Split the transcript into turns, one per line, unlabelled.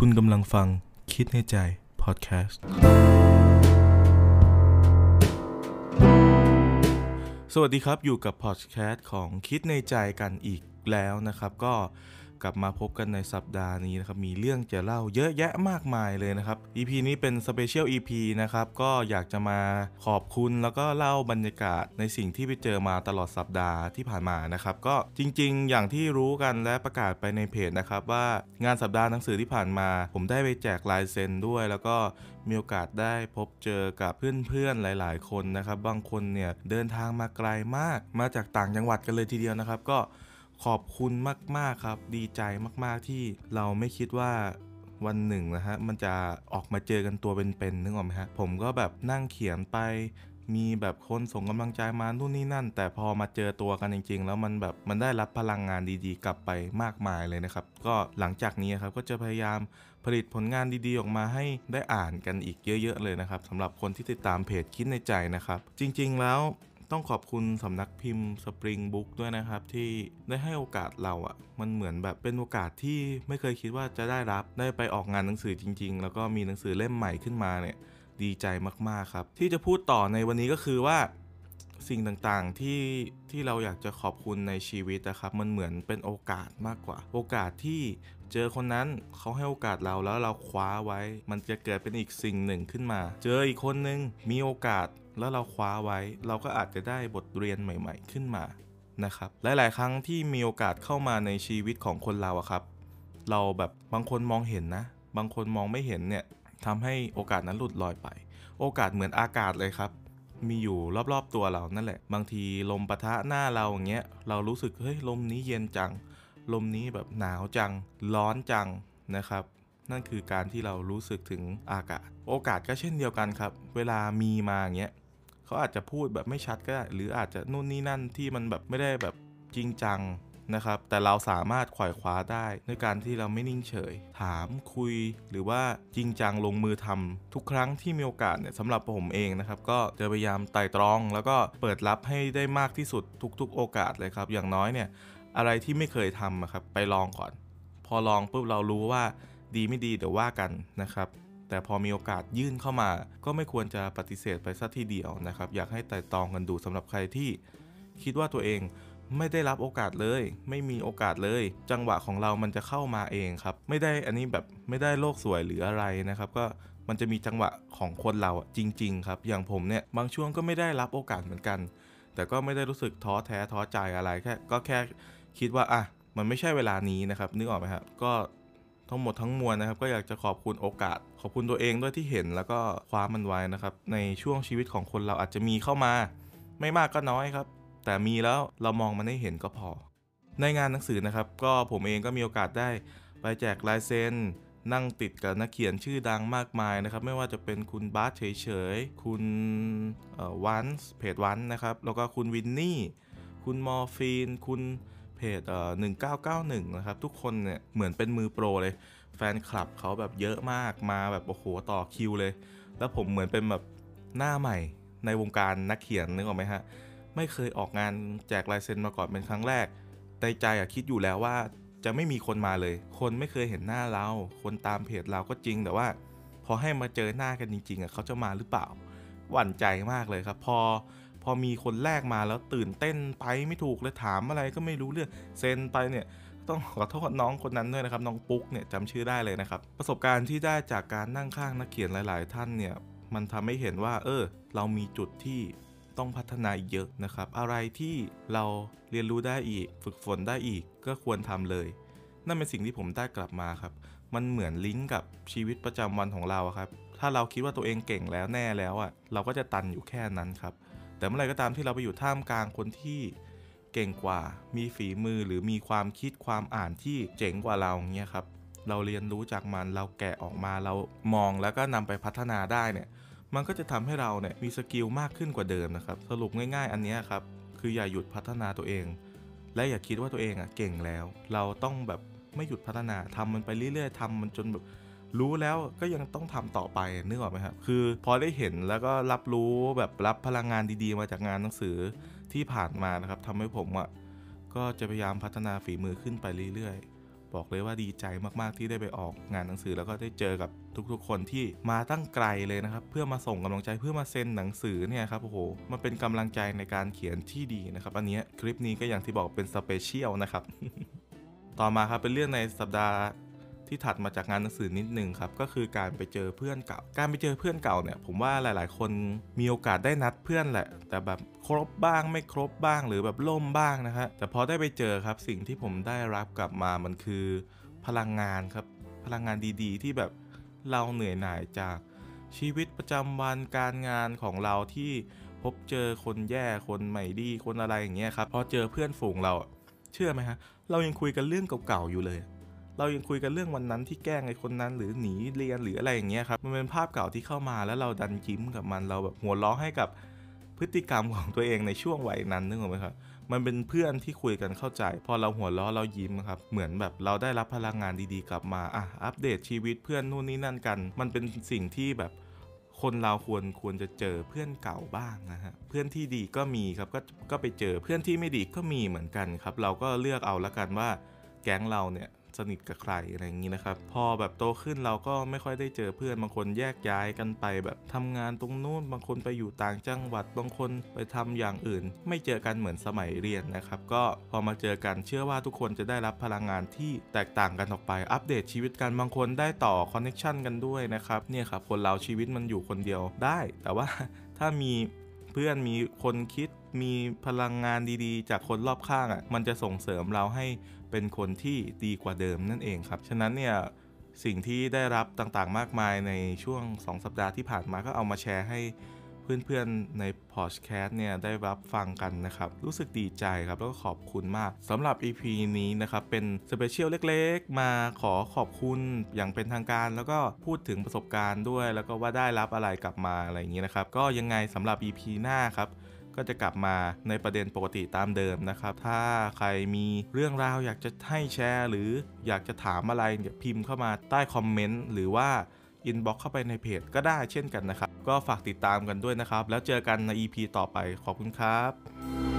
คุณกำลังฟังคิดในใจพอดแคสต์ สวัสดีครับอยู่กับพอดแคสต์ของคิดในใจกันอีกแล้วนะครับ ก็ กลับมาพบกันในสัปดาห์นี้นะครับ มีเรื่องจะเล่าเยอะแยะมากมายเลยนะครับ EP นี้เป็น special EP นะครับ ก็อยากจะมาขอบคุณแล้วก็เล่าบรรยากาศในสิ่งที่ไปเจอมาตลอดสัปดาห์ที่ผ่านมานะครับ ก็จริงๆ อย่างที่รู้กันและประกาศไปในเพจนะครับ ว่างานสัปดาห์หนังสือที่ผ่านมา ผมได้ไปแจกลายเซ็นด้วย แล้วก็มีโอกาสได้พบเจอกับเพื่อนๆหลาย ๆ คนนะครับ บางคนเนี่ยเดินทางมาไกลมากมาจากต่างจังหวัดกันเลยทีเดียวนะครับ ก็ ขอบคุณมาก ๆ ครับ ดีใจมากๆที่เราไม่คิดว่าวันหนึ่งนะฮะ มันจะออกมาเจอกันตัวเป็นๆนึกออกไหมฮะ ผมก็แบบนั่งเขียนไป มีแบบคนส่งกำลังใจมานู่นนี่นั่น แต่พอมาเจอตัวกันจริง ๆ แล้วมันแบบมันได้รับพลังงานดีๆ กลับไปมากมายเลยนะครับ ก็หลังจากนี้ครับก็จะพยายามผลิตผลงานดีๆ ออกมาให้ได้อ่านกันอีกเยอะ ๆ เลยนะครับสำหรับคนที่ติดตามเพจคิดในใจนะครับ จริง ๆ แล้ว ต้องขอบคุณสำนักพิมพ์ Spring Book ด้วยนะครับ ที่ได้ให้โอกาสเราอะ่ะ มันเหมือนแบบเป็นโอกาสที่ไม่เคยคิดว่าจะได้รับได้ไปออกงานหนังสือจริง ๆ แล้วก็มีหนังสือเล่มใหม่ขึ้นมาเนี่ยดีใจมากๆครับ ที่จะพูดต่อในวันนี้ก็คือว่าสิ่งต่างๆที่ที่เราอยากจะขอบคุณในชีวิตนะครับ มันเหมือนเป็นโอกาสมากกว่า โอกาสที่เจอคนนั้นเขาให้โอกาสเราแล้วเราคว้าไว้ มันจะเกิดเป็นอีกสิ่งหนึ่งขึ้นมา เจออีกคนนึงมีโอกาส แล้วเราคว้าไว้ เราก็อาจจะได้บทเรียนใหม่ ๆ ขึ้นมานะครับหลาย ๆ ครั้งที่มีโอกาสเข้ามาในชีวิตของคนเราอะครับ เราแบบบางคนมองเห็นนะ บางคนมองไม่เห็นเนี่ยทำให้โอกาสนั้นหลุดลอยไป โอกาสเหมือนอากาศเลยครับ มีอยู่รอบ ๆ ตัวเรานั่นแหละ บางทีลมปะทะหน้าเราอย่างเงี้ยเรารู้สึกเฮ้ยลมนี้เย็นจัง ลมนี้แบบหนาวจัง ร้อนจังนะครับนั่นคือการที่เรารู้สึกถึงอากาศ โอกาสก็เช่นเดียวกันครับ เวลามีมาอย่างเงี้ย เขาอาจจะพูดแบบไม่ชัดก็ได้ หรืออาจจะนู่นนี่นั่นที่มันแบบไม่ได้แบบจริงจังนะครับ แต่เราสามารถขวายคว้าได้ด้วยการที่เราไม่นิ่งเฉย ถามคุย หรือว่าจริงจังลงมือทำทุกครั้งที่มีโอกาสเนี่ยสำหรับผมเองนะครับ ก็จะพยายามไต่ตรอง แล้วก็เปิดรับให้ได้มากที่สุดทุก ๆ โอกาสเลยครับ อย่างน้อยเนี่ยอะไรที่ไม่เคยทำครับไปลองก่อน พอลองปุ๊บเรารู้ว่าดีไม่ดีเดี๋ยวว่ากันนะครับ แต่พอมีโอกาสยื่นเข้ามา ก็ไม่ควรจะปฏิเสธไปซะทีเดียวนะครับ อยากให้ไต่ตองกันดูสำหรับใครที่ คิดว่าตัวเองไม่ได้รับโอกาสเลย ไม่มีโอกาสเลย จังหวะของเรามันจะเข้ามาเองครับ ไม่ได้อันนี้แบบไม่ได้โลกสวยหรืออะไรนะครับ ก็มันจะมีจังหวะของคนเราจริง ๆ ครับ อย่างผมเนี่ยบางช่วงก็ไม่ได้รับโอกาสเหมือนกัน แต่ก็ไม่ได้รู้สึกท้อแท้ท้อใจอะไรแค่ก็แค่คิดว่าอะมันไม่ใช่เวลานี้นะครับนึกออกไหมครับก็ ทั้งหมดทั้งมวลนะครับ ก็อยากจะขอบคุณโอกาส ขอบคุณตัวเองด้วยที่เห็นแล้วก็คว้ามันไว้นะครับ ในช่วงชีวิตของคนเราอาจจะมีเข้ามา ไม่มากก็น้อยครับ แต่มีแล้วเรามองมันให้เห็นก็พอ ในงานหนังสือนะครับ ก็ผมเองก็มีโอกาสได้ไปแจกลายเซ็นนั่งติดกับนักเขียนชื่อดังมากมายนะครับ ไม่ว่าจะเป็นคุณบาสเฉยๆ คุณวันส์เพจวันนะครับ แล้วก็คุณวินนี่ คุณมอร์ฟีน คุณ เพจเอ่อ1991 นะครับ ทุกคนเนี่ยเหมือนเป็นมือโปรเลย แฟนคลับเขาแบบเยอะมากมาแบบโอ้โหต่อคิวเลย แล้วผมเหมือนเป็นแบบหน้าใหม่ในวงการนักเขียนนึกออกไหมฮะ ไม่เคยออกงานแจกลายเซ็นมาก่อนเป็นครั้งแรกในใจอะคิดอยู่แล้วว่าจะไม่มีคนมาเลย คนไม่เคยเห็นหน้าเรา คนตามเพจเราก็จริง แต่ว่าพอให้มาเจอหน้ากันจริงๆอะเขาจะมาหรือเปล่า หวั่นใจมากเลยครับ พอ พอมีคนแรกมาแล้วตื่นเต้นไปไม่ถูกเลยถามอะไรก็ไม่รู้เรื่องเซ็นไปเนี่ยต้องขอโทษน้องคนนั้นด้วยนะครับน้องปุ๊กเนี่ยจำชื่อได้เลยนะครับ ประสบการณ์ที่ได้จากการนั่งข้างนักเขียนหลาย ๆ ท่านเนี่ยมันทำให้เห็นว่า เออ เรามีจุดที่ต้องพัฒนาอีกเยอะนะครับ อะไรที่เราเรียนรู้ได้อีก ฝึกฝนได้อีกก็ควรทำเลย นั่นเป็นสิ่งที่ผมได้กลับมาครับ มันเหมือนลิงก์กับชีวิตประจำวันของเราครับ ถ้าเราคิดว่าตัวเองเก่งแล้วแน่แล้วอะเราก็จะตันอยู่แค่นั้นครับ แต่เมื่อไรก็ตามที่เราไปอยู่ท่ามกลางคนที่เก่งกว่า มีฝีมือหรือมีความคิดความอ่านที่เจ๋งกว่าเราเงี้ยครับ เราเรียนรู้จากมันเราแกะออกมาเรามองแล้วก็นำไปพัฒนาได้เนี่ย มันก็จะทำให้เราเนี่ยมีสกิลมากขึ้นกว่าเดิมนะครับ สรุปง่ายๆ อันนี้ครับ คืออย่าหยุดพัฒนาตัวเอง และอย่าคิดว่าตัวเองอะเก่งแล้ว เราต้องแบบไม่หยุดพัฒนาทำมันไปเรื่อยๆทำมันจนแบบ รู้แล้วก็ยังต้องทำต่อไปนึกออกไหมครับคือพอได้เห็นแล้วก็รับรู้แบบรับพลังงานดีๆ มาจากงานหนังสือที่ผ่านมานะครับทำให้ผมอะก็จะพยายามพัฒนาฝีมือขึ้นไปเรื่อยๆ บอกเลยว่าดีใจมากๆที่ได้ไปออกงานหนังสือ แล้วก็ได้เจอกับทุกๆ คนที่มาตั้งไกลเลยนะครับ เพื่อมาส่งกำลังใจเพื่อมาเซ็นหนังสือเนี่ยครับโอ้โหมันเป็นกำลังใจในการเขียนที่ดีนะครับ อันนี้คลิปนี้ก็อย่างที่บอกเป็น special นะครับ ต่อมาครับเป็นเรื่องในสัปดาห์ ที่ถัดมาจากงานหนังสือนิดนึงครับก็คือการไปเจอเพื่อนเก่า การไปเจอเพื่อนเก่าเนี่ยผมว่าหลาย ๆ คนมีโอกาสได้นัดเพื่อนแหละ แต่แบบครบบ้างไม่ครบบ้างหรือแบบล่มบ้างนะฮะแต่พอได้ไปเจอครับสิ่งที่ผมได้รับกลับมามันคือ พลังงานครับพลังงานดี ๆ ที่แบบเราเหนื่อยหน่ายจากชีวิตประจำวันการงานของเราที่พบเจอคนแย่คนไม่ดีคนอะไรอย่างเงี้ยครับพอเจอเพื่อนฝูงเราเชื่อไหมฮะเรายังคุยกันเรื่องเก่าๆอยู่เลย เรายังคุยกันเรื่องวันนั้นที่แกล้งไอ้คนนั้น หรือหนีเรียนหรืออะไรอย่างเงี้ยครับมันเป็นภาพเก่าที่เข้ามาแล้วเราดันยิ้มกับมันเราแบบหัวเราะให้กับพฤติกรรมของตัวเองในช่วงวัยนั้นนึกออกไหมครับมันเป็นเพื่อนที่คุยกันเข้าใจ พอเราหัวเราะเรายิ้มครับ เหมือนแบบเราได้รับพลังงานดีๆ กลับมาอะอัปเดตชีวิตเพื่อนนู่นนี่นั่นกัน มันเป็นสิ่งที่แบบคนเราควรควรจะเจอเพื่อนเก่าบ้างนะฮะเพื่อนที่ดีก็มีครับก็ก็ไปเจอเพื่อนที่ไม่ดีก็มีเหมือนกันครับ เราก็เลือกเอาละกันว่าแก๊งเราเนี่ย สนิทกับใครอะไรอย่างนี้นะครับ พอแบบโตขึ้นเราก็ไม่ค่อยได้เจอเพื่อนบางคนแยกย้ายกันไปแบบทำงานตรงนู้นบางคนไปอยู่ต่างจังหวัดบางคนไปทำอย่างอื่น ไม่เจอกันเหมือนสมัยเรียนนะครับ ก็พอมาเจอกันเชื่อว่าทุกคนจะได้รับพลังงานที่แตกต่างกันออกไปอัปเดตชีวิตกันบางคนได้ต่อ connection กันด้วยนะครับเนี่ยครับคนเราชีวิตมันอยู่คนเดียวได้ แต่ว่าถ้ามีเพื่อนมีคนคิดมีพลังงานดีๆ จากคนรอบข้างอะมันจะส่งเสริมเราให้ เป็นคนที่ดีกว่าเดิมนั่นเองครับ ฉะนั้นเนี่ยสิ่งที่ได้รับต่างๆ มากมายในช่วง 2 สัปดาห์ที่ผ่านมาก็เอามาแชร์ให้เพื่อนๆในพอ d แคสต์เนี่ยได้รับฟังกันนะครับ รู้สึกดีใจครับแล้วก็ขอบคุณมากสำหรับ EP นี้นะครับ เป็น special เล็กๆ มาขอขอบคุณอย่างเป็นทางการ แล้วก็พูดถึงประสบการณ์ด้วย แล้วก็ว่าได้รับอะไรกลับมาอะไรอย่างนี้นะครับ ก็ยังไงสำหรับ EP หน้าครับ ก็จะกลับมาในประเด็นปกติตามเดิมนะครับ ถ้าใครมีเรื่องราวอยากจะให้แชร์ หรืออยากจะถามอะไรเนี่ยพิมพ์เข้ามาใต้คอมเมนต์หรือว่าอินบ็อกเข้าไปในเพจก็ได้เช่นกันนะครับ ก็ฝากติดตามกันด้วยนะครับ แล้วเจอกันใน EP ต่อไปขอบคุณครับ